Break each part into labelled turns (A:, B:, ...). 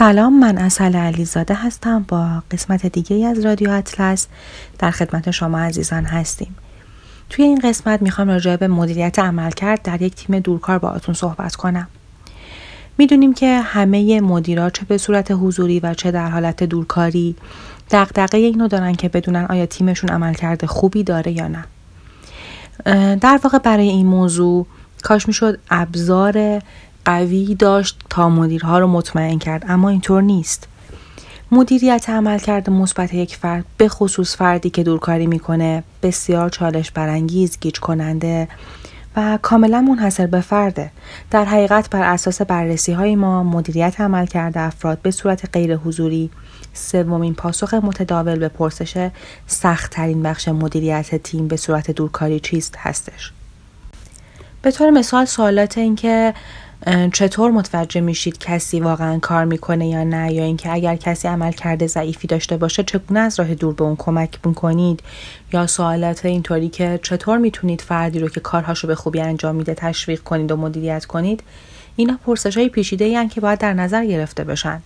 A: سلام من اصل علیزاده هستم با قسمت دیگه از رادیو اطلس در خدمت شما عزیزان هستیم. توی این قسمت می‌خوام راجع به مدیریت عملکرد در یک تیم دورکار باهاتون صحبت کنم. می‌دونیم که همه مدیرا چه به صورت حضوری و چه در حالت دورکاری دقدقه اینو دارن که بدونن آیا تیمشون عملکرد خوبی داره یا نه. در واقع برای این موضوع کاش می‌شد ابزار قوی داشت تا مدیرها رو مطمئن کرد اما اینطور نیست. مدیریت عمل کرده مثبت یک فرد به خصوص فردی که دورکاری می‌کنه بسیار چالش برانگیز گیج کننده و کاملا منحصر به فرده. در حقیقت بر اساس بررسی های ما مدیریت عمل کرده افراد به صورت غیر حضوری سومین پاسخ متداول به پرسش سختترین بخش مدیریت تیم به صورت دورکاری چیست هستش. به طور مثال سوالات این که چطور متوجه میشید کسی واقعا کار می‌کنه یا نه؟ یا اینکه اگر کسی عمل کرده ضعیفی داشته باشه چگونه از راه دور به اون کمک می‌کنید؟ یا سوالات اینطوری که چطور می‌تونید فردی رو که کارهاشو به خوبی انجام میده تشویق کنید و مدیریت کنید اینا پرسش های پیچیده ای که باید در نظر گرفته بشن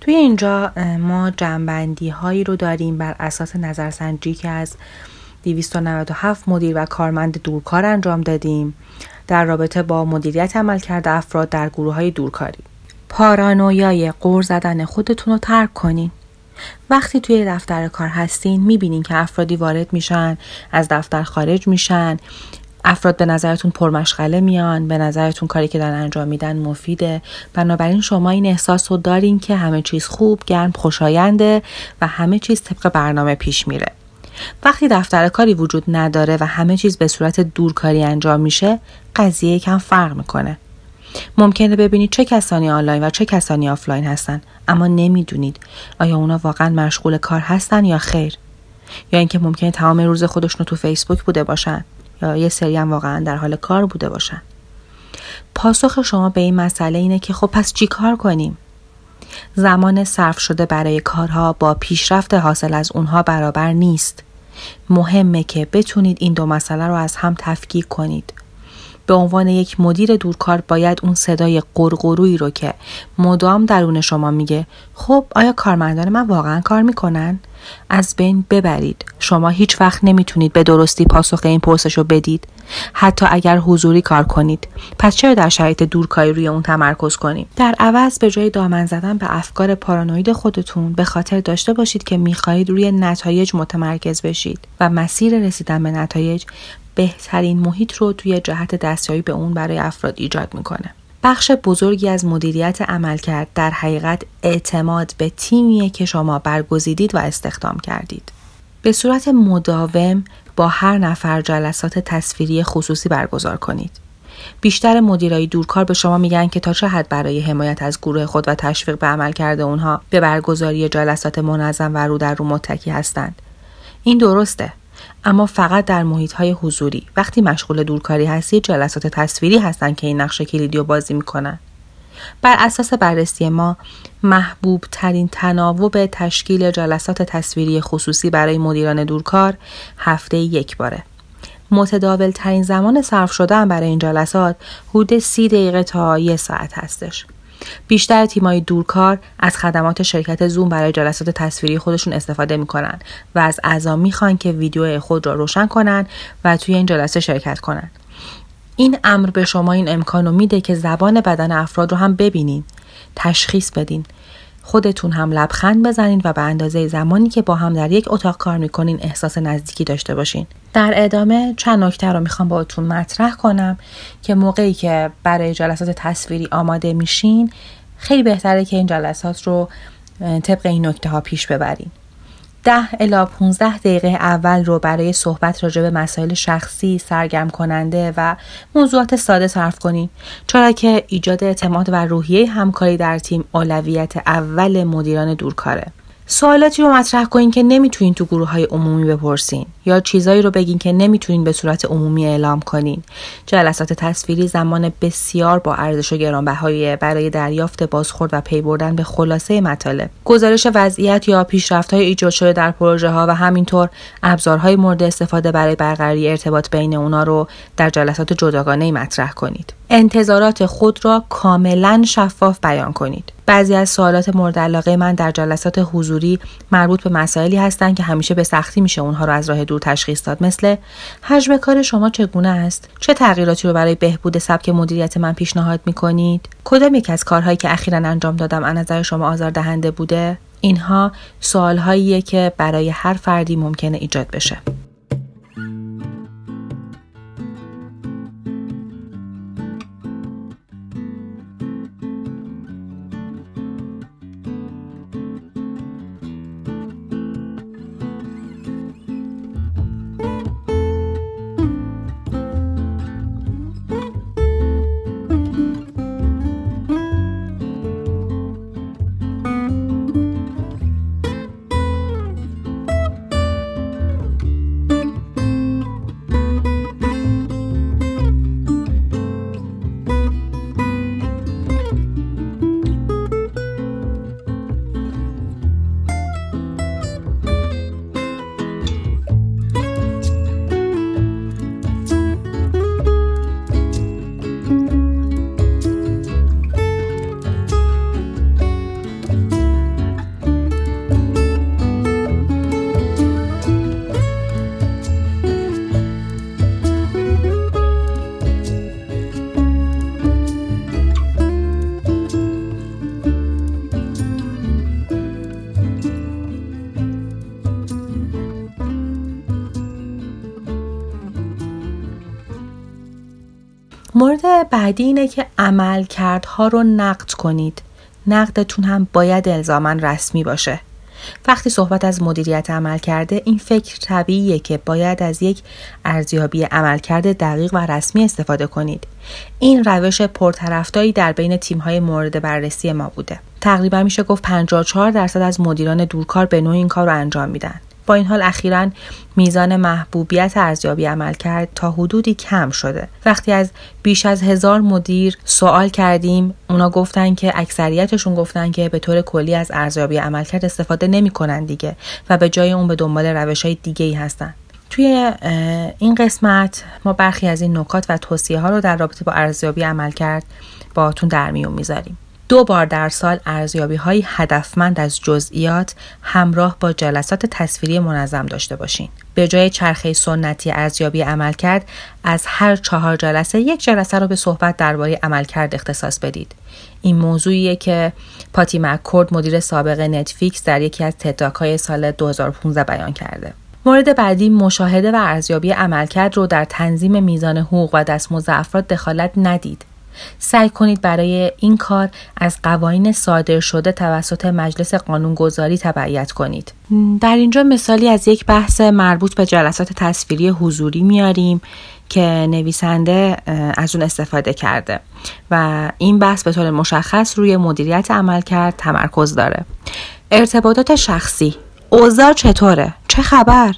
A: توی اینجا ما جنبندی هایی رو داریم بر اساس نظرسنجی که از 297 مدیر و کارمند دورکار انجام دادیم. در رابطه با مدیریت عملکرد افراد در گروه های دورکاری. پارانویای قور زدن خودتون رو ترک کنین. وقتی توی دفتر کار هستین می‌بینین که افرادی وارد میشن از دفتر خارج میشن. افراد به نظرتون پرمشغله میان به نظرتون کاری که دارن انجام میدن مفیده. بنابراین شما این احساس رو دارین که همه چیز خوب گرم خوشاینده و همه چیز طبق برنامه پیش میره. وقتی دفتر کاری وجود نداره و همه چیز به صورت دورکاری انجام میشه قضیه کم فرق می‌کنه. ممکنه ببینید چه کسانی آنلاین و چه کسانی آفلاین هستن اما نمی‌دونید آیا اونا واقعا مشغول کار هستن یا خیر. یا اینکه ممکنه تمام روز خودشون تو فیسبوک بوده باشن یا یه سری هم واقعا در حال کار بوده باشن. پاسخ شما به این مسئله اینه که خب پس چی کار کنیم؟ زمان صرف شده برای کارها با پیشرفت حاصل از اونها برابر نیست. مهمه که بتونید این دو مسئله رو از هم تفکیک کنید. به عنوان یک مدیر دورکار باید اون صدای قرقرویی رو که مدام درون شما میگه خب آیا کارمندان من واقعا کار می‌کنن؟ از بین ببرید. شما هیچ وقت نمی‌تونید به درستی پاسخ این پرسش رو بدید. حتی اگر حضوری کار کنید. پس چرا در شرایط دورکاری روی اون تمرکز کنیم؟ در عوض به جای دامن زدن به افکار پارانوید خودتون به خاطر داشته باشید که می‌خواهید روی نتایج متمرکز بشید و مسیر رسیدن به نتایج بهترین محیط رو توی جهت دستیابی به اون برای افراد ایجاد می‌کنه بخش بزرگی از مدیریت عمل کرد در حقیقت اعتماد به تیمیه که شما برگزیدید و استخدام کردید. به صورت مداوم با هر نفر جلسات تصویری خصوصی برگزار کنید. بیشتر مدیرای دورکار به شما میگن که تا چه حد برای حمایت از گروه خود و تشویق به عمل کرده اونها به برگزاری جلسات منظم و رو در رو متکی هستند. این درسته اما فقط در محیط های حضوری. وقتی مشغول دورکاری هستید جلسات تصویری هستند که این نقش کلیدی رو بازی می‌کنن. بر اساس بررسی ما محبوب ترین تناوب تشکیل جلسات تصویری خصوصی برای مدیران دورکار هفته یک باره. متداول ترین زمان صرف شدن برای این جلسات حدود سی دقیقه تا یک ساعت هستش. بیشتر تیمای دورکار از خدمات شرکت زوم برای جلسات تصویری خودشون استفاده می‌کنن و از اعضا می‌خوان که ویدیو خود را روشن کنن و توی این جلسه شرکت کنن. این امر به شما این امکان میده که زبان بدن افراد رو هم ببینین. تشخیص بدین. خودتون هم لبخند بزنین و به اندازه زمانی که با هم در یک اتاق کار می‌کنین احساس نزدیکی داشته باشین. در ادامه چند نکته رو می‌خوام باهاتون مطرح کنم که موقعی که برای جلسات تصویری آماده میشین خیلی بهتره که این جلسات رو طبق این نکته ها پیش ببرین. ده الا 15 دقیقه اول رو برای صحبت راجع به مسائل شخصی، سرگرم کننده و موضوعات ساده صرف کنید چرا که ایجاد اعتماد و روحیه همکاری در تیم اولویت اول مدیران دورکاره. سوالاتی رو مطرح کنین که نمی‌تونین تو گروه های عمومی بپرسین یا چیزایی رو بگین که نمی‌تونین به صورت عمومی اعلام کنین. جلسات تصویری زمان بسیار با ارزش و گرانبهایی برای دریافت بازخورد و پی بردن به خلاصه مطالب. گزارش وضعیت یا پیشرفت های ایجاد شده در پروژه ها و همینطور ابزارهای مورد استفاده برای برقراری ارتباط بین اونا رو در جلسات جداگانه مطرح کنید. انتظارات خود را کاملا شفاف بیان کنید. بعضی از سوالات مورد علاقه من در جلسات حضوری مربوط به مسائلی هستند که همیشه به سختی میشه اونها رو از راه دور تشخیص داد. مثل حجم کار شما چگونه است؟ چه تغییراتی رو برای بهبود سبک مدیریت من پیشنهاد می‌کنید؟ کدام یک از کارهایی که اخیرا انجام دادم از نظر شما آزاردهنده بوده؟ اینها سوالهاییه که برای هر فردی ممکنه ایجاد بشه. بعدی اینه که عملکردها رو نقد کنید. نقدتون هم باید الزاما رسمی باشه. وقتی صحبت از مدیریت عمل کرده این فکر طبیعیه که باید از یک ارزیابی عملکرد دقیق و رسمی استفاده کنید. این روش پرطرفداری در بین تیم‌های مورد بررسی ما بوده. تقریبا میشه گفت 54 درصد از مدیران دورکار به نوع این کار رو انجام میدن. با این حال اخیرا میزان محبوبیت ارزیابی عمل کرد تا حدودی کم شده. وقتی از بیش از هزار مدیر سوال کردیم اونا گفتن که اکثریتشون گفتن که به طور کلی از ارزیابی عملکرد استفاده نمی‌کنن دیگه و به جای اون به دنبال روش های دیگه ای هستن. توی این قسمت ما برخی از این نکات و توصیه ها رو در رابطه با ارزیابی عملکرد باتون در میون می‌ذاریم. دو بار در سال ارزیابی های هدفمند از جزئیات همراه با جلسات تصویری منظم داشته باشین. به جای چرخه سنتی ارزیابی عملکرد از هر چهار جلسه یک جلسه را به صحبت درباره عملکرد اختصاص بدید. این موضوعیه که پاتی مکورد مدیر سابق نتفیکس در یکی از تتاک های سال 2015 بیان کرده. مورد بعدی مشاهده و ارزیابی عملکرد رو در تنظیم میزان حقوق و دستمزد افراد دخالت ندید. سعی کنید برای این کار از قوانین صادر شده توسط مجلس قانونگذاری تبعیت کنید. در اینجا مثالی از یک بحث مربوط به جلسات تصویری حضوری میاریم که نویسنده از اون استفاده کرده و این بحث به طور مشخص روی مدیریت عمل کرد تمرکز داره. ارتباطات شخصی اوضاع چطوره؟ چه خبر؟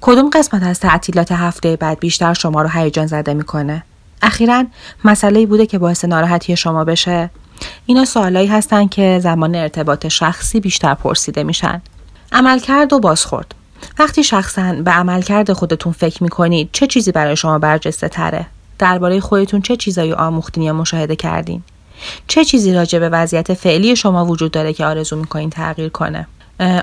A: کدوم قسمت از تعطیلات هفته بعد بیشتر شما رو هیجان زده می‌کنه؟ اخیرا مسئله بوده که باعث ناراحتی شما بشه. اینا سوالایی هستن که زمان ارتباط شخصی بیشتر پرسیده میشن. عملکرد و بازخورد. وقتی شخصا به عملکرد خودتون فکر می‌کنید چه چیزی برای شما برجسته تره؟ درباره خودتون چه چیزایی آموختین یا مشاهده کردین؟ چه چیزی راجع به وضعیت فعلی شما وجود داره که آرزو می‌کنین تغییر کنه؟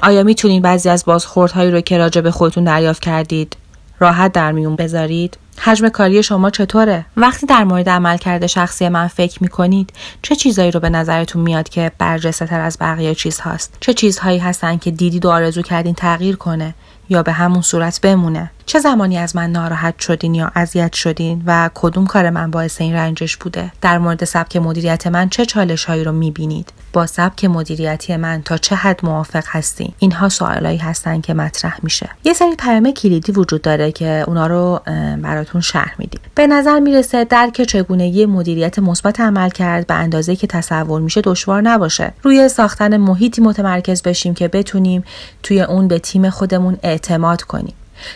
A: آیا می‌تونین بعضی از بازخوردهایی رو که راجع به خودتون دریافت کردید راحت در میون بذارید؟ حجم کاری شما چطوره؟ وقتی در مورد عملکرد شخصی من فکر می کنید چه چیزایی رو به نظرتون میاد که برجسته تر از بقیه چیز هاست؟ چه چیزهایی هستن که دیدید و آرزو کردین تغییر کنه یا به همون صورت بمونه؟ چه زمانی از من ناراحت شدین یا اذیت شدین و کدوم کار من باعث این رنجش بوده؟ در مورد سبک مدیریت من چه چالش هایی رو می‌بینید؟ با سبک مدیریتی من تا چه حد موافق هستین اینها سوالایی هستن که مطرح میشه. یه سری پیام کلیدی وجود داره که اونا رو براتون شرح میدیم. به نظر می‌رسه درک چگونگی مدیریت مثبت عمل کرد به اندازه که تصور میشه دشوار نباشه. روی ساختن محیطی متمرکز بشیم که بتونیم توی اون به تیم خودمون اعتماد کنیم.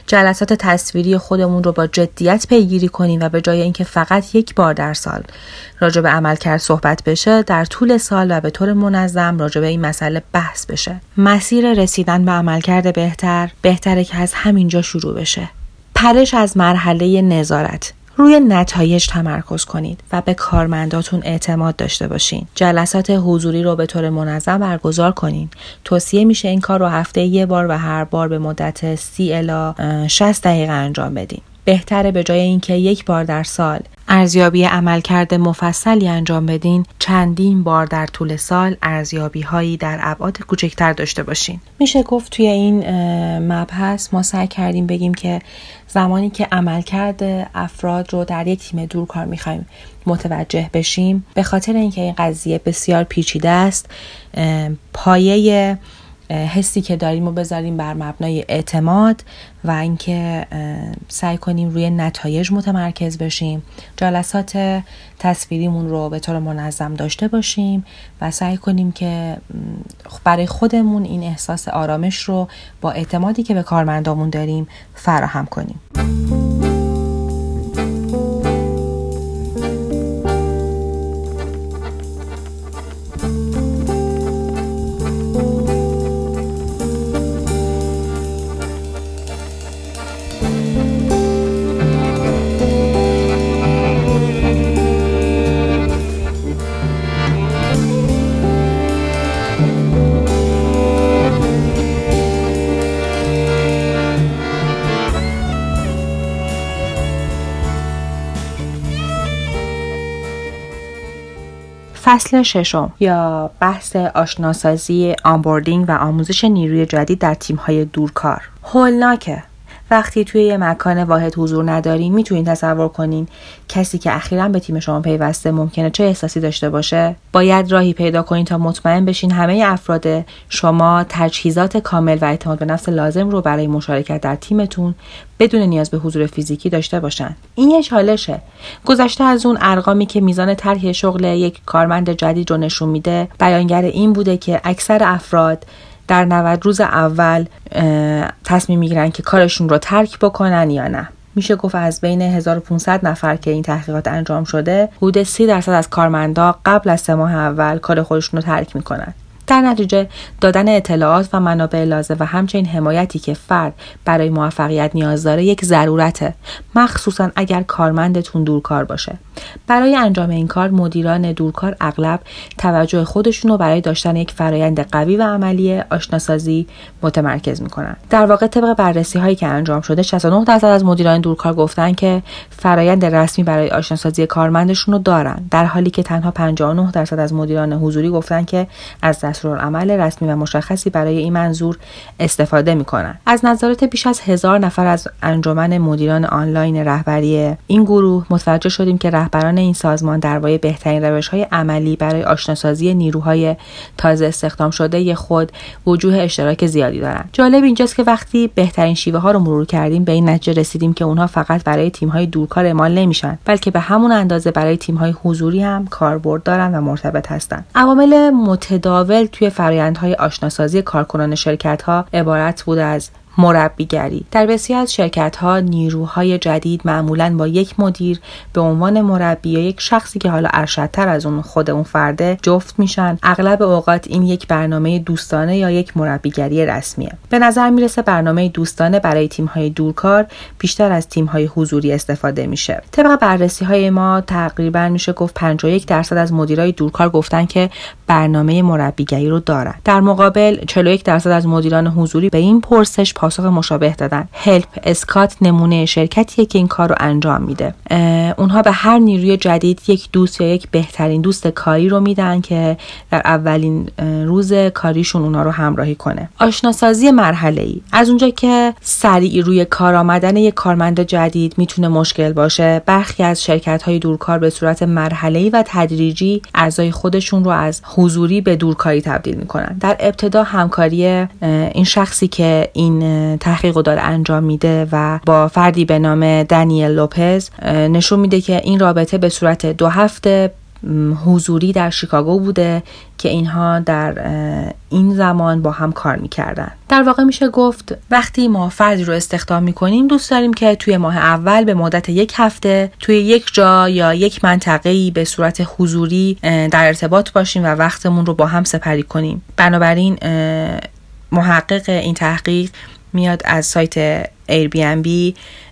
A: جلسات تصویری خودمون رو با جدیت پیگیری کنیم و به جای اینکه فقط یک بار در سال راجع به عملکرد صحبت بشه در طول سال و به طور منظم راجع به این مسئله بحث بشه. مسیر رسیدن به عملکرد بهتر بهتره که از همینجا شروع بشه. پرش از مرحله نظارت. روی نتایج تمرکز کنید و به کارمنداتون اعتماد داشته باشین. جلسات حضوری رو به طور منظم برگزار کنین. توصیه میشه این کار رو هفته یه بار و هر بار به مدت 30 الا 60 دقیقه انجام بدین. بهتره به جای اینکه یک بار در سال ارزیابی عملکرد مفصلی انجام بدین چندین بار در طول سال ارزیابی هایی در ابعاد کوچکتر داشته باشین. میشه گفت توی این مبحث ما سعی کردیم بگیم که زمانی که عملکرد افراد رو در یک تیم دور کار می‌خوایم متوجه بشیم به خاطر اینکه این قضیه بسیار پیچیده است پایه حسی که داریم و بذاریم بر مبنای اعتماد و اینکه سعی کنیم روی نتایج متمرکز بشیم جلسات تصویریمون رو به طور منظم داشته باشیم و سعی کنیم که برای خودمون این احساس آرامش رو با اعتمادی که به کارمندامون داریم فراهم کنیم. فصل ششم یا بحث آشناسازی آنبوردینگ و آموزش نیروی جدید در تیم‌های دورکار. هولناکه. وقتی توی یه مکان واحد حضور ندارین می‌تونین تصور کنین کسی که اخیرا به تیم شما پیوسته ممکنه چه احساسی داشته باشه. باید راهی پیدا کنین تا مطمئن بشین همه افراد شما تجهیزات کامل و اعتماد به نفس لازم رو برای مشارکت در تیمتون بدون نیاز به حضور فیزیکی داشته باشن. این یه چالشه. گذشته از اون ارقامی که میزان طرح شغل یک کارمند جدید رو نشون میده بیانگر این بوده که اکثر افراد در 90 روز اول تصمیم می‌گیرن که کارشون رو ترک بکنن یا نه. میشه گفت از بین 1500 نفر که این تحقیقات انجام شده حدود 30 درصد از کارمندا قبل از سه ماه اول کار خودشون رو ترک می‌کنن. در نتیجه دادن اطلاعات و منابع لازم و همچنین حمایتی که فرد برای موفقیت نیاز داره یک ضرورته مخصوصا اگر کارمندتون دورکار باشه. برای انجام این کار مدیران دورکار اغلب توجه خودشون رو برای داشتن یک فرایند قوی و عملی آشناسازی متمرکز می‌کنن. در واقع طبق بررسی هایی که انجام شده 69 درصد از مدیران دورکار گفتن که فرایند رسمی برای آشناسازی کارمندشون رو دارن در حالی که تنها 59 درصد از مدیران حضوری گفتن که از دستورالعمل رسمی و مشخصی برای این منظور استفاده می‌کنن از نظرات بیش از هزار نفر از انجمن مدیران آنلاین رهبری این گروه متوجه شدیم که رهبران این سازمان درباره بهترین روش های عملی برای آشناسازی نیروهای تازه استخدام شده خود وجوه اشتراک زیادی دارند. جالب اینجاست که وقتی بهترین شیوه ها رو مرور کردیم به این نتیجه رسیدیم که اونها فقط برای تیم های دورکار اعمال نمیشن بلکه به همون اندازه برای تیم های حضوری هم کاربرد دارن و مرتبط هستند. عوامل متداول توی فرایندهای آشناسازی کارکنان شرکت ها عبارت بود از مربیگری. در بسیار از شرکت ها نیروهای جدید معمولا با یک مدیر به عنوان مربی یا یک شخصی که حالا ارشدتر از اون خود اون فرده جفت میشن. اغلب اوقات این یک برنامه دوستانه یا یک مربیگری رسمیه. به نظر می‌رسه برنامه دوستانه برای تیم های دورکار بیشتر از تیم های حضوری استفاده میشه. طبق بررسی های ما تقریبا میشه گفت 51 درصد از مدیرای دورکار گفتن که برنامه مربیگری رو دارن. در مقابل 41 درصد از مدیران حضوری به این پرسش پاسخ مشابه دادن. هلپ اسکات نمونه شرکتیه که این کار رو انجام میده. اونها به هر نیروی جدید یک دوست یا یک بهترین دوست کاری رو میدن که در اولین روز کاریشون اونها رو همراهی کنه. آشناسازی مرحله ای از اونجا که سریع روی کار آمدن یک کارمند جدید می‌تونه مشکل باشه برخی از شرکت های دورکار به صورت مرحله ای و تدریجی اعضای خودشون رو از حضوری به دورکاری تبدیل می‌کنن. در ابتدا همکاری این شخصی که این تحقیق داره انجام میده و با فردی به نام دانیل لوپز نشون میده که این رابطه به صورت دو هفته حضوری در شیکاگو بوده که اینها در این زمان با هم کار می‌کردن. در واقع میشه گفت وقتی ما فردی رو استخدام می‌کنیم دوست داریم که توی ماه اول به مدت یک هفته توی یک جا یا یک منطقه به صورت حضوری در ارتباط باشیم و وقتمون رو با هم سپری کنیم. بنابراین محقق این تحقیق میاد از سایت Airbnb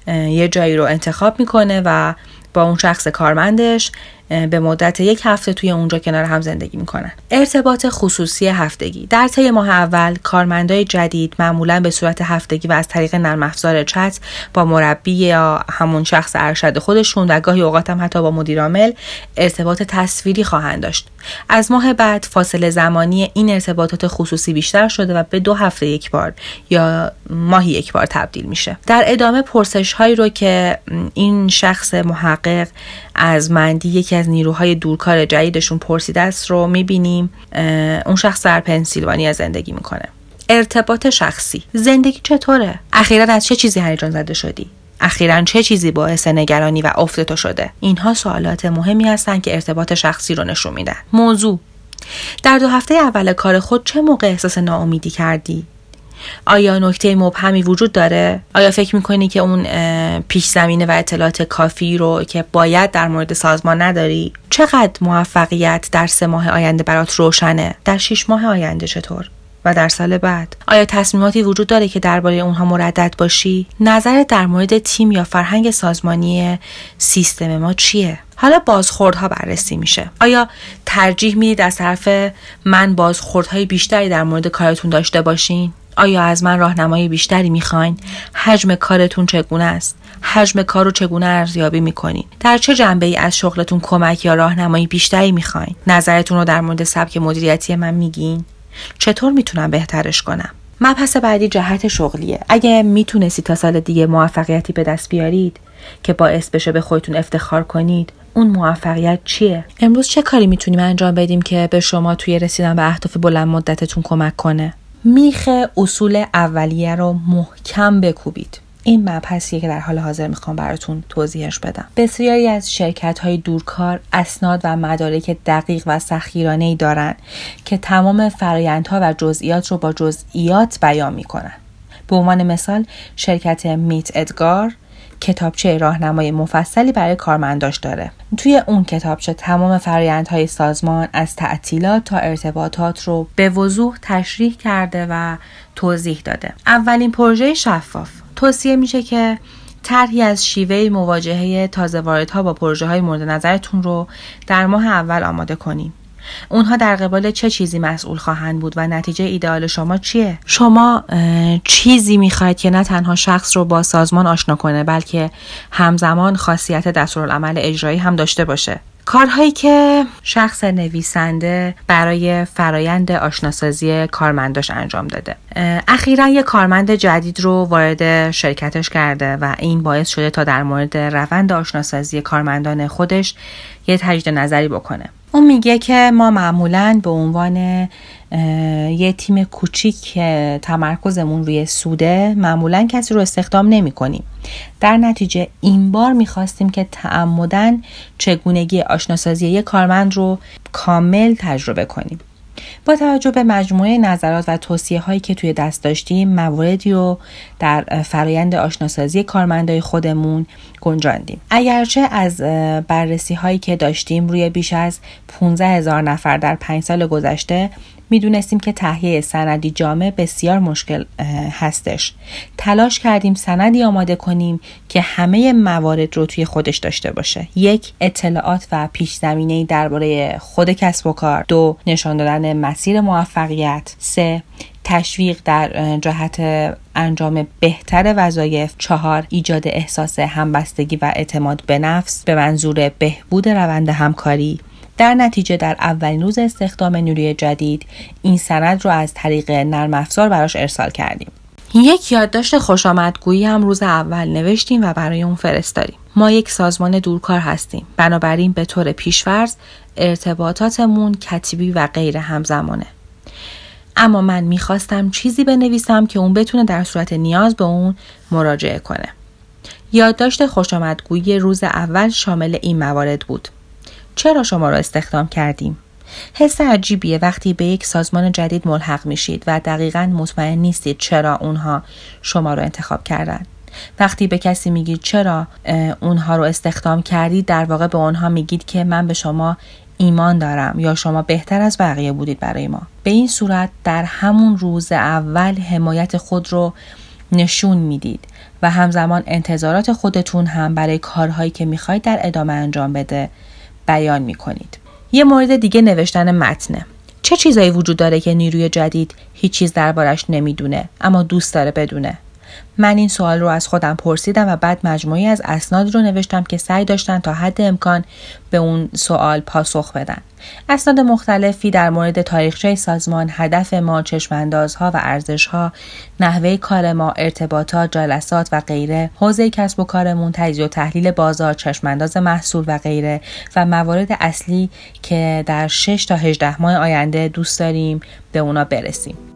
A: یه جایی رو انتخاب می‌کنه و با اون شخص کارمندش به مدت یک هفته توی اونجا کنار هم زندگی می‌کنن. ارتباط خصوصی هفتگی. در طی ماه اول کارمندای جدید معمولا به صورت هفتگی و از طریق نرم افزار چت با مربی یا همون شخص ارشد خودشون و گاهی اوقات هم حتی با مدیرعامل ارتباط تصویری خواهند داشت. از ماه بعد فاصله زمانی این ارتباطات خصوصی بیشتر شده و به دو هفته یک بار یا ماهی یک بار تبدیل میشه. در ادامه پرسش هایی رو که این شخص محقق از مندی یکی از نیروهای دورکار جدیدشون پرسیده است رو می‌بینیم. اون شخص در پنسیلوانیا زندگی می‌کنه. ارتباط شخصی. زندگی چطوره؟ اخیرا از چه چیزی هیجان زده شدی؟ اخیرا چه چیزی باعث نگرانی و افت تو شده؟ اینها سوالات مهمی هستند که ارتباط شخصی رو نشون میدن. موضوع. در دو هفته اول کار خود چه موقع احساس ناامیدی کردی؟ آیا نکته مبهمی وجود داره؟ آیا فکر می‌کنی که اون پیش زمینه و اطلاعات کافی رو که باید در مورد سازمان نداری؟ چقدر موفقیت در سه ماه آینده برات روشنه؟ در شیش ماه آینده چطور؟ و در سال بعد؟ آیا تصمیماتی وجود داره که درباره اونها مردد باشی؟ نظرت در مورد تیم یا فرهنگ سازمانی سیستم ما چیه؟ حالا بازخوردها بررسی میشه. آیا ترجیح می‌دید از طرف من بازخوردهای بیشتری در مورد کارتون داشته باشین؟ آیا از من راهنمایی بیشتری می‌خواین؟ حجم کارتون چگونه است؟ حجم کار رو چگونه ارزیابی می‌کنین؟ در چه جنبه ای از شغلتون کمک یا راهنمایی بیشتری می‌خواین؟ نظرتون رو در مورد سبک مدیریتی من میگین؟ چطور می‌تونم بهترش کنم؟ مبحث بعدی جهت شغلیه. اگه می‌تونستی تا سال دیگه موفقیتی به دست بیارید که باعث بشه به خودتون افتخار کنید اون موفقیت چیه؟ امروز چه کاری می‌تونیم انجام بدیم که به شما توی رسیدن به اهداف بلند مدتتون کمک کنه؟ میخ اصول اولیه رو محکم بکوبید. این مبحثیه که در حال حاضر می‌خوام براتون توضیحش بدم. بسیاری از شرکت های دورکار اسناد و مدارک دقیق و سخیرانه ای دارن که تمام فرایندها و جزئیات رو با جزئیات بیان می‌کنن. به عنوان مثال شرکت میت ادگار کتابچه راهنمای مفصلی برای کارمنداش داره. توی اون کتابچه تمام فرایندهای سازمان از تعطیلات تا ارتباطات رو به وضوح تشریح کرده و توضیح داده. اولین پروژه شفاف. توصیه میشه که طرحی از شیوه مواجهه تازه واردها با پروژه های مورد نظرتون رو در ماه اول آماده کنیم. اونها در قبال چه چیزی مسئول خواهند بود و نتیجه ایدئال شما چیه؟ شما چیزی می‌خواید که نه تنها شخص رو با سازمان آشنا کنه بلکه همزمان خاصیت دستورالعمل اجرایی هم داشته باشه. کارهایی که شخص نویسنده برای فرایند آشناسازی کارمنداش انجام داده. اخیرا یه کارمند جدید رو وارد شرکتش کرده و این باعث شده تا در مورد روند آشناسازی کارمندان خودش یه تجدید نظری بکنه. اون میگه که ما معمولا به عنوان یه تیم کوچیک تمرکزمون روی سوده معمولا کسی رو استخدام نمی کنیم. در نتیجه این بار می‌خواستیم که تعمدن چگونگی آشناسازی یک کارمند رو کامل تجربه کنیم. با توجه به مجموعه نظرات و توصیه هایی که توی دست داشتیم مواردی رو در فرایند آشناسازی کارمندای خودمون گنجاندیم. اگرچه از بررسی هایی که داشتیم روی بیش از 15 هزار نفر در پنج سال گذشته می‌دونستیم که تهیه سندی جامع بسیار مشکل هستش. تلاش کردیم سندی آماده کنیم که همه موارد رو توی خودش داشته باشه. یک اطلاعات و پیش زمینه درباره خود کسب و کار. دو نشان دادن مسیر موفقیت. سه تشویق در جهت انجام بهتر وظایف. چهار ایجاد احساس همبستگی و اعتماد به نفس. به منظور بهبود روند همکاری. در نتیجه در اولین روز استخدام نیروی جدید این سند رو از طریق نرم افزار براش ارسال کردیم. یک یادداشت خوشامدگویی هم روز اول نوشتیم و برای اون فرستادیم. ما یک سازمان دورکار هستیم. بنابراین به طور پیشورز ارتباطاتمون کتیبی و غیر همزمانه. اما من می‌خواستم چیزی بنویسم که اون بتونه در صورت نیاز به اون مراجعه کنه. یادداشت خوشامدگویی روز اول شامل این موارد بود. چرا شما را استخدام کردیم؟ حس عجیبیه وقتی به یک سازمان جدید ملحق میشید و دقیقا مطمئن نیستید چرا اونها شما را انتخاب کردن. وقتی به کسی میگید چرا اونها رو استخدام کردید در واقع به اونها میگید که من به شما ایمان دارم یا شما بهتر از بقیه بودید برای ما. به این صورت در همون روز اول حمایت خود رو نشون می‌دید و همزمان انتظارات خودتون هم برای کارهایی که می‌خواید در ادامه انجام بده. بیان می‌کنید. یه مورد دیگه نوشتن متنه. چه چیزایی وجود داره که نیروی جدید هیچ چیز دربارش نمی‌دونه اما دوست داره بدونه؟ من این سوال رو از خودم پرسیدم و بعد مجموعی از اسناد رو نوشتم که سعی داشتن تا حد امکان به اون سوال پاسخ بدن. اسناد مختلفی در مورد تاریخچه سازمان، هدف ما، چشماندازها و ارزشها، نحوه کار ما، ارتباطات، جلسات و غیره، حوزه کسب و کارمون، تجزیه و تحلیل بازار، چشمانداز محصول و غیره و موارد اصلی که در 6 تا 18 ماه آینده دوست داریم به اونا برسیم.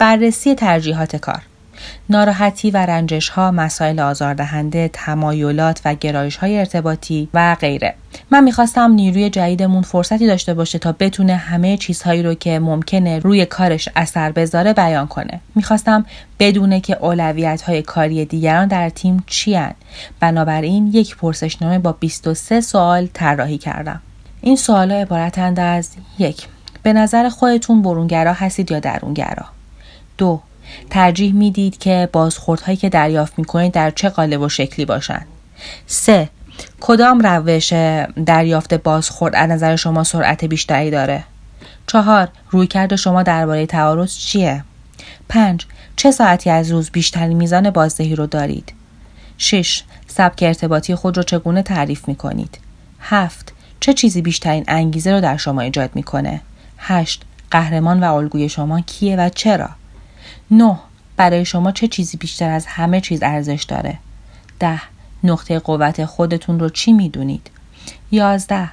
A: بررسی ترجیحات کار ناراحتی و رنجش ها، مسائل آزاردهنده، تمایلات و گرایش های ارتباطی و غیره. من می‌خواستم نیروی جدیدمون فرصتی داشته باشه تا بتونه همه چیزهایی رو که ممکنه روی کارش اثر بذاره بیان کنه. می‌خواستم بدونه که اولویت های کاری دیگران در تیم چی هن. بنابراین یک پرسشنامه با 23 سوال طراحی کردم. این سوال عبارتند از یک به نظر خودتون برونگرا هستید یا درونگرا دو ترجیح می‌دید که بازخوردهایی که دریافت می‌کنید در چه قالب و شکلی باشند سه کدام روش دریافت بازخورد از نظر شما سرعت بیشتری داره چهار رویکرد شما درباره تعارض چیه پنج چه ساعتی از روز بیشترین میزان بازدهی رو دارید 6. سبک ارتباطی خود رو چگونه تعریف می کنید؟ 7. چه چیزی بیشترین انگیزه رو در شما ایجاد می‌کنه؟ 8. قهرمان و الگوی شما کیه و چرا؟ 9. برای شما چه چیزی بیشتر از همه چیز ارزش داره؟ 10. نقطه قوت خودتون رو چی می‌دونید؟ 11.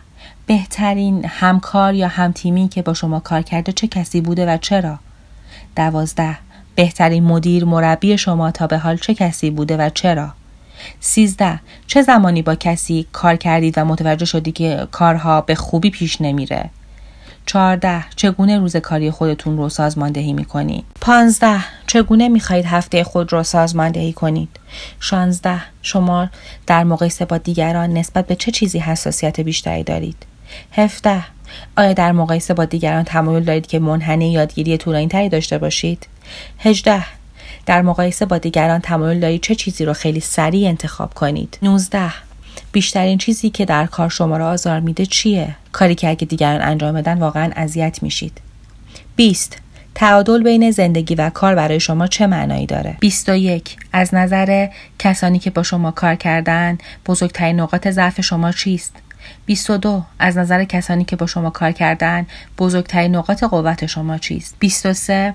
A: بهترین همکار یا همتیمی که با شما کار کرده چه کسی بوده و چرا؟ 12. بهترین مدیر مربی شما تا به حال چه کسی بوده و چرا؟ 13. چه زمانی با کسی کار کردید و متوجه شدی که کارها به خوبی پیش نمیره؟ 14. چگونه روز کاری خودتون رو سازماندهی می کنید؟ 15. چگونه می خواهید هفته خود رو سازماندهی کنید؟ 16. شما در مقایسه با دیگران نسبت به چه چیزی حساسیت بیشتری دارید؟ 17. آیا در مقایسه با دیگران تمایل دارید که منحنی یادگیری طولانی تری داشته باشید؟ 18. در مقایسه با دیگران تمایل دارید چه چیزی رو خیلی سریع انتخاب کنید؟ 19. بیشترین چیزی که در کار شما را آزار میده چیه؟ کاری که اگه دیگران انجام بدن واقعا اذیت میشید. 20 تعادل بین زندگی و کار برای شما چه معنایی داره؟ 21 از نظر کسانی که با شما کار کردن بزرگترین نقاط ضعف شما چیست؟ 22 از نظر کسانی که با شما کار کردن بزرگترین نقاط قوت شما چیست؟ 23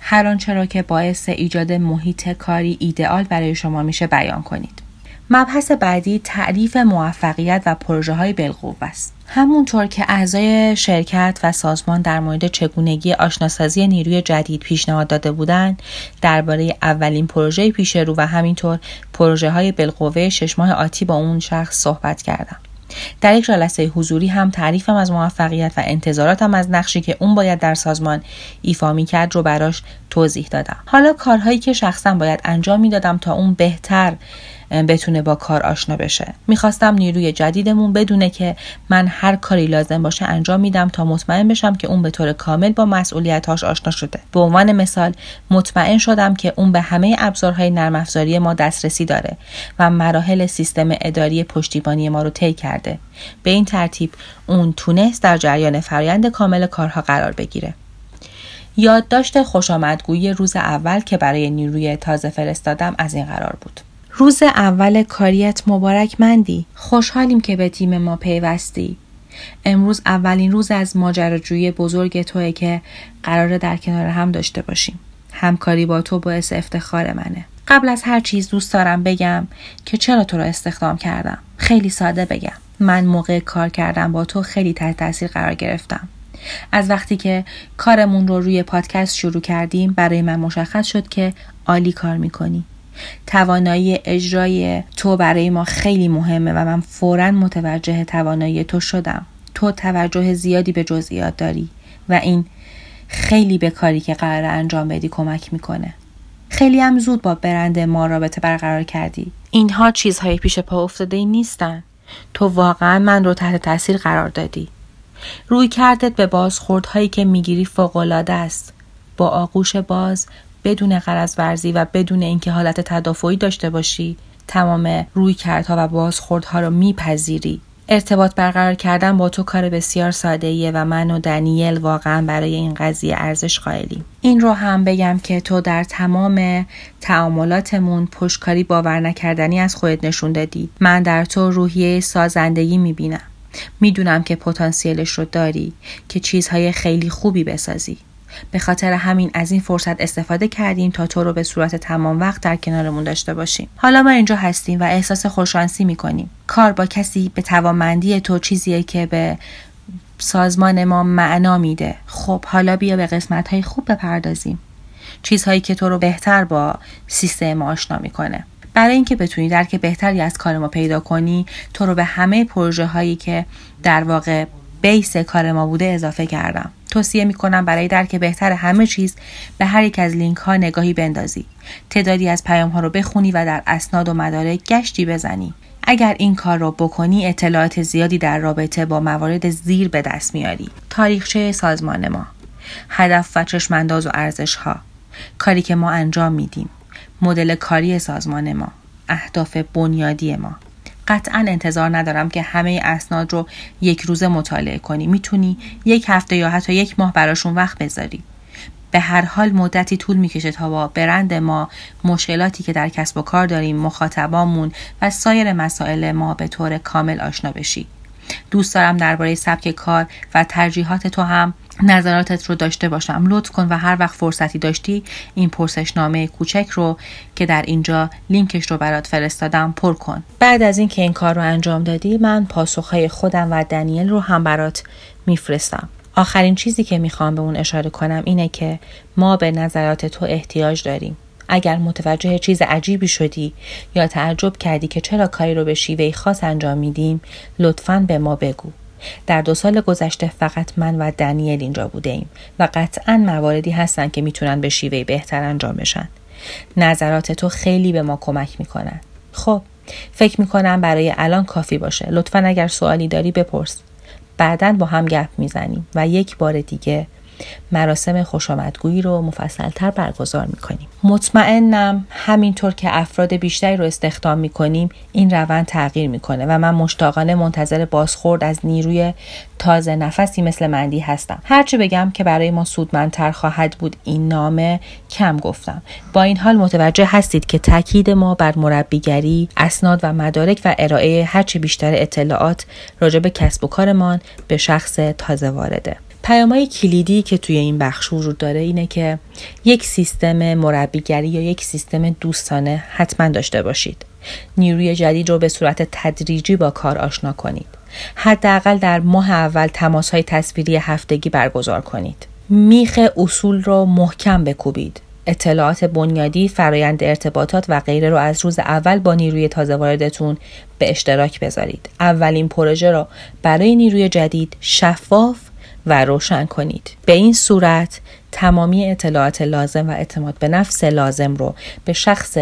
A: هر آنچه را که باعث ایجاد محیط کاری ایدئال برای شما میشه بیان کنید. مبحث بعدی تعریف موفقیت و پروژه های بالقوه است. همونطور که اعضای شرکت و سازمان در مورد چگونگی آشناسازی نیروی جدید پیشنهاد داده بودند درباره اولین پروژه پیش رو و همینطور پروژه های بالقوه شش ماه آتی با اون شخص صحبت کردم در یک جلسه حضوری هم تعریفم از موفقیت و انتظاراتم از نقشی که اون باید در سازمان ایفا می کرد رو براش توضیح دادم حالا کارهایی که شخصا باید انجام می‌دادم تا اون بهتر بتونه با کار آشنا بشه. می‌خواستم نیروی جدیدمون بدونه که من هر کاری لازم باشه انجام میدم تا مطمئن بشم که اون به طور کامل با مسئولیتهاش آشنا شده. به عنوان مثال مطمئن شدم که اون به همه ابزارهای نرم افزاری ما دسترسی داره و مراحل سیستم اداری پشتیبانی ما رو طی کرده. به این ترتیب اون تونست در جریان فرایند کامل کارها قرار بگیره. یادداشت خوشامدگویی روز اول که برای نیروی تازه فرستادم از این قرار بود. روز اول کاریت مبارک مندی. خوشحالیم که به تیم ما پیوستی. امروز اولین روز از ماجراجویی بزرگ توه که قرار در کنار هم داشته باشیم. همکاری با تو باعث افتخار منه. قبل از هر چیز دوست دارم بگم که چرا تو را استخدام کردم. خیلی ساده بگم. من موقع کار کردم با تو خیلی تحت تاثیر قرار گرفتم. از وقتی که کارمون رو روی پادکست شروع کردیم برای من مشخص شد که عالی کار می‌کنی. توانایی اجرای تو برای ما خیلی مهمه و من فورا متوجه توانایی تو شدم. تو توجه زیادی به جزئیات داری و این خیلی به کاری که قرار انجام بدی کمک می‌کنه. خیلی هم زود با برند ما رابطه برقرار کردی. اینها چیزهای پیش پا افتاده ای نیستن. تو واقعا من رو تحت تاثیر قرار دادی. روی کردت به بازخوردهایی که می‌گیری فوقالعاده است. با آغوش باز بدون قرض ورزی و بدون اینکه حالت تدافعی داشته باشی تمام روی کردها و بازخوردها رو میپذیری. ارتباط برقرار کردن با تو کار بسیار ساده ایه و من و دنیل واقعا برای این قضیه ارزش قائلیم. این رو هم بگم که تو در تمام تعاملاتمون پشتکاری باور نکردنی از خودت نشون دادی. من در تو روحیه سازندگی می‌بینم. می‌دونم که پتانسیلش رو داری که چیزهای خیلی خوبی بسازی. به خاطر همین از این فرصت استفاده کردیم تا تو رو به صورت تمام وقت در کنارمون داشته باشیم. حالا ما اینجا هستیم و احساس خوششانسی می‌کنیم. کار با کسی به توانمندی تو چیزیه که به سازمان ما معنا میده. خب حالا بیا به قسمت های خوب بپردازیم. چیزهایی که تو رو بهتر با سیستم آشنا می‌کنه. برای اینکه بتونی درک بهتری از کار ما پیدا کنی تو رو به همه پروژه هایی که در واقع بیس کار ما بوده اضافه کردم. توصیه می‌کنم برای درک بهتر همه چیز به هر یک از لینک ها نگاهی بندازی. تعدادی از پیام ها رو بخونی و در اسناد و مدارک گشتی بزنی. اگر این کار رو بکنی اطلاعات زیادی در رابطه با موارد زیر به دست میاری. تاریخچه سازمان ما. هدف و چشمانداز و ارزش ها کاری که ما انجام میدیم. مدل کاری سازمان ما. اهداف بنیادی ما. قطعا انتظار ندارم که همه اسناد رو یک روزه مطالعه کنی. می‌تونی یک هفته یا حتی یک ماه براشون وقت بذاری. به هر حال مدتی طول می‌کشه تا با برند ما مشکلاتی که در کسب و کار داریم مخاطبامون و سایر مسائل ما به طور کامل آشنا بشی. دوست دارم درباره سبک کار و ترجیحات تو هم نظراتت رو داشته باشم. لطف کن و هر وقت فرصتی داشتی این پرسشنامه کوچک رو که در اینجا لینکش رو برات فرستادم پر کن. بعد از اینکه این کار رو انجام دادی من پاسخهای خودم و دنیل رو هم برات میفرستم. آخرین چیزی که می‌خوام به اون اشاره کنم اینه که ما به نظرات تو احتیاج داریم. اگر متوجه چیز عجیبی شدی یا تعجب کردی که چرا کاری رو به شیوه خاص انجام میدیم لطفا به ما بگو. در دو سال گذشته فقط من و دنیل اینجا بوده ایم و قطعا مواردی هستن که می‌تونن به شیوه بهتر انجام بشن. نظرات تو خیلی به ما کمک می‌کنن. خب فکر می‌کنم برای الان کافی باشه. لطفا اگر سوالی داری بپرس. بعدا با هم گپ می‌زنیم و یک بار دیگه مراسم خوشامدگویی رو مفصلتر برگزار می‌کنیم. مطمئنم همینطور که افراد بیشتری رو استخدام می‌کنیم این روند تغییر می‌کنه و من مشتاقانه منتظر بازخورد از نیروی تازه نفسی مثل مندی هستم. هرچه بگم که برای ما سودمندتر خواهد بود این نامه کم گفتم. با این حال متوجه هستید که تاکید ما بر مربیگری اسناد و مدارک و ارائه هرچه بیشتر اطلاعات راجع به کسب و کارمان به شخص تازه وارده. پیامهای کلیدی که توی این بخش وجود داره اینه که یک سیستم مربیگری یا یک سیستم دوستانه حتما داشته باشید. نیروی جدید رو به صورت تدریجی با کار آشنا کنید. حداقل در ماه اول تماس های تصویری هفتگی برگزار کنید. میخ اصول رو محکم بکوبید. اطلاعات بنیادی، فرایند ارتباطات و غیره رو از روز اول با نیروی تازه واردتون به اشتراک بذارید. اولین پروژه رو برای نیروی جدید شفاف و روشن کنید. به این صورت تمامی اطلاعات لازم و اعتماد به نفس لازم رو به شخص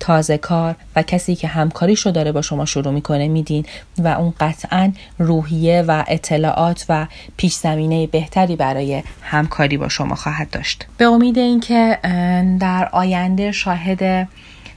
A: تازه کار و کسی که همکاریشو داره با شما شروع می‌کنه میدین و اون قطعا روحیه و اطلاعات و پیش زمینه بهتری برای همکاری با شما خواهد داشت به امید اینکه در آینده شاهد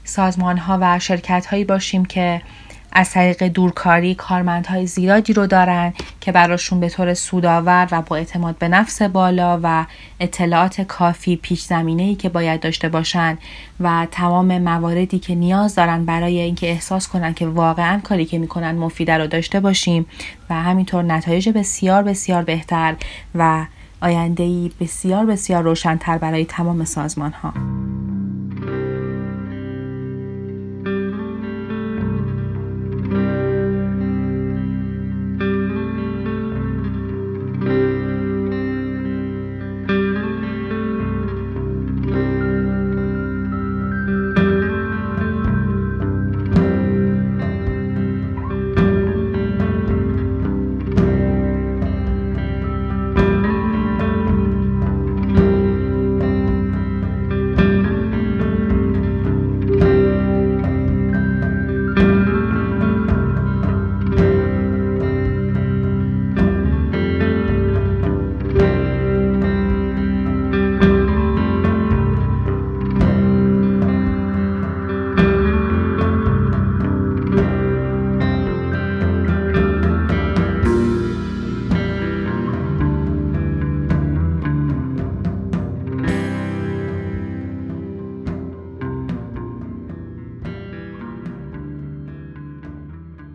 A: سازمان ها و شرکت هایی باشیم که از طریق دورکاری کارمندهای زیادی رو دارن که براشون به طور سودآور و با اعتماد به نفس بالا و اطلاعات کافی پیش زمینه ای که باید داشته باشن و تمام مواردی که نیاز دارن برای اینکه احساس کنن که واقعا کاری که می‌کنن مفیده رو داشته باشیم و همینطور نتایج بسیار بسیار بهتر و آینده بسیار بسیار روشنتر برای تمام سازمان ها.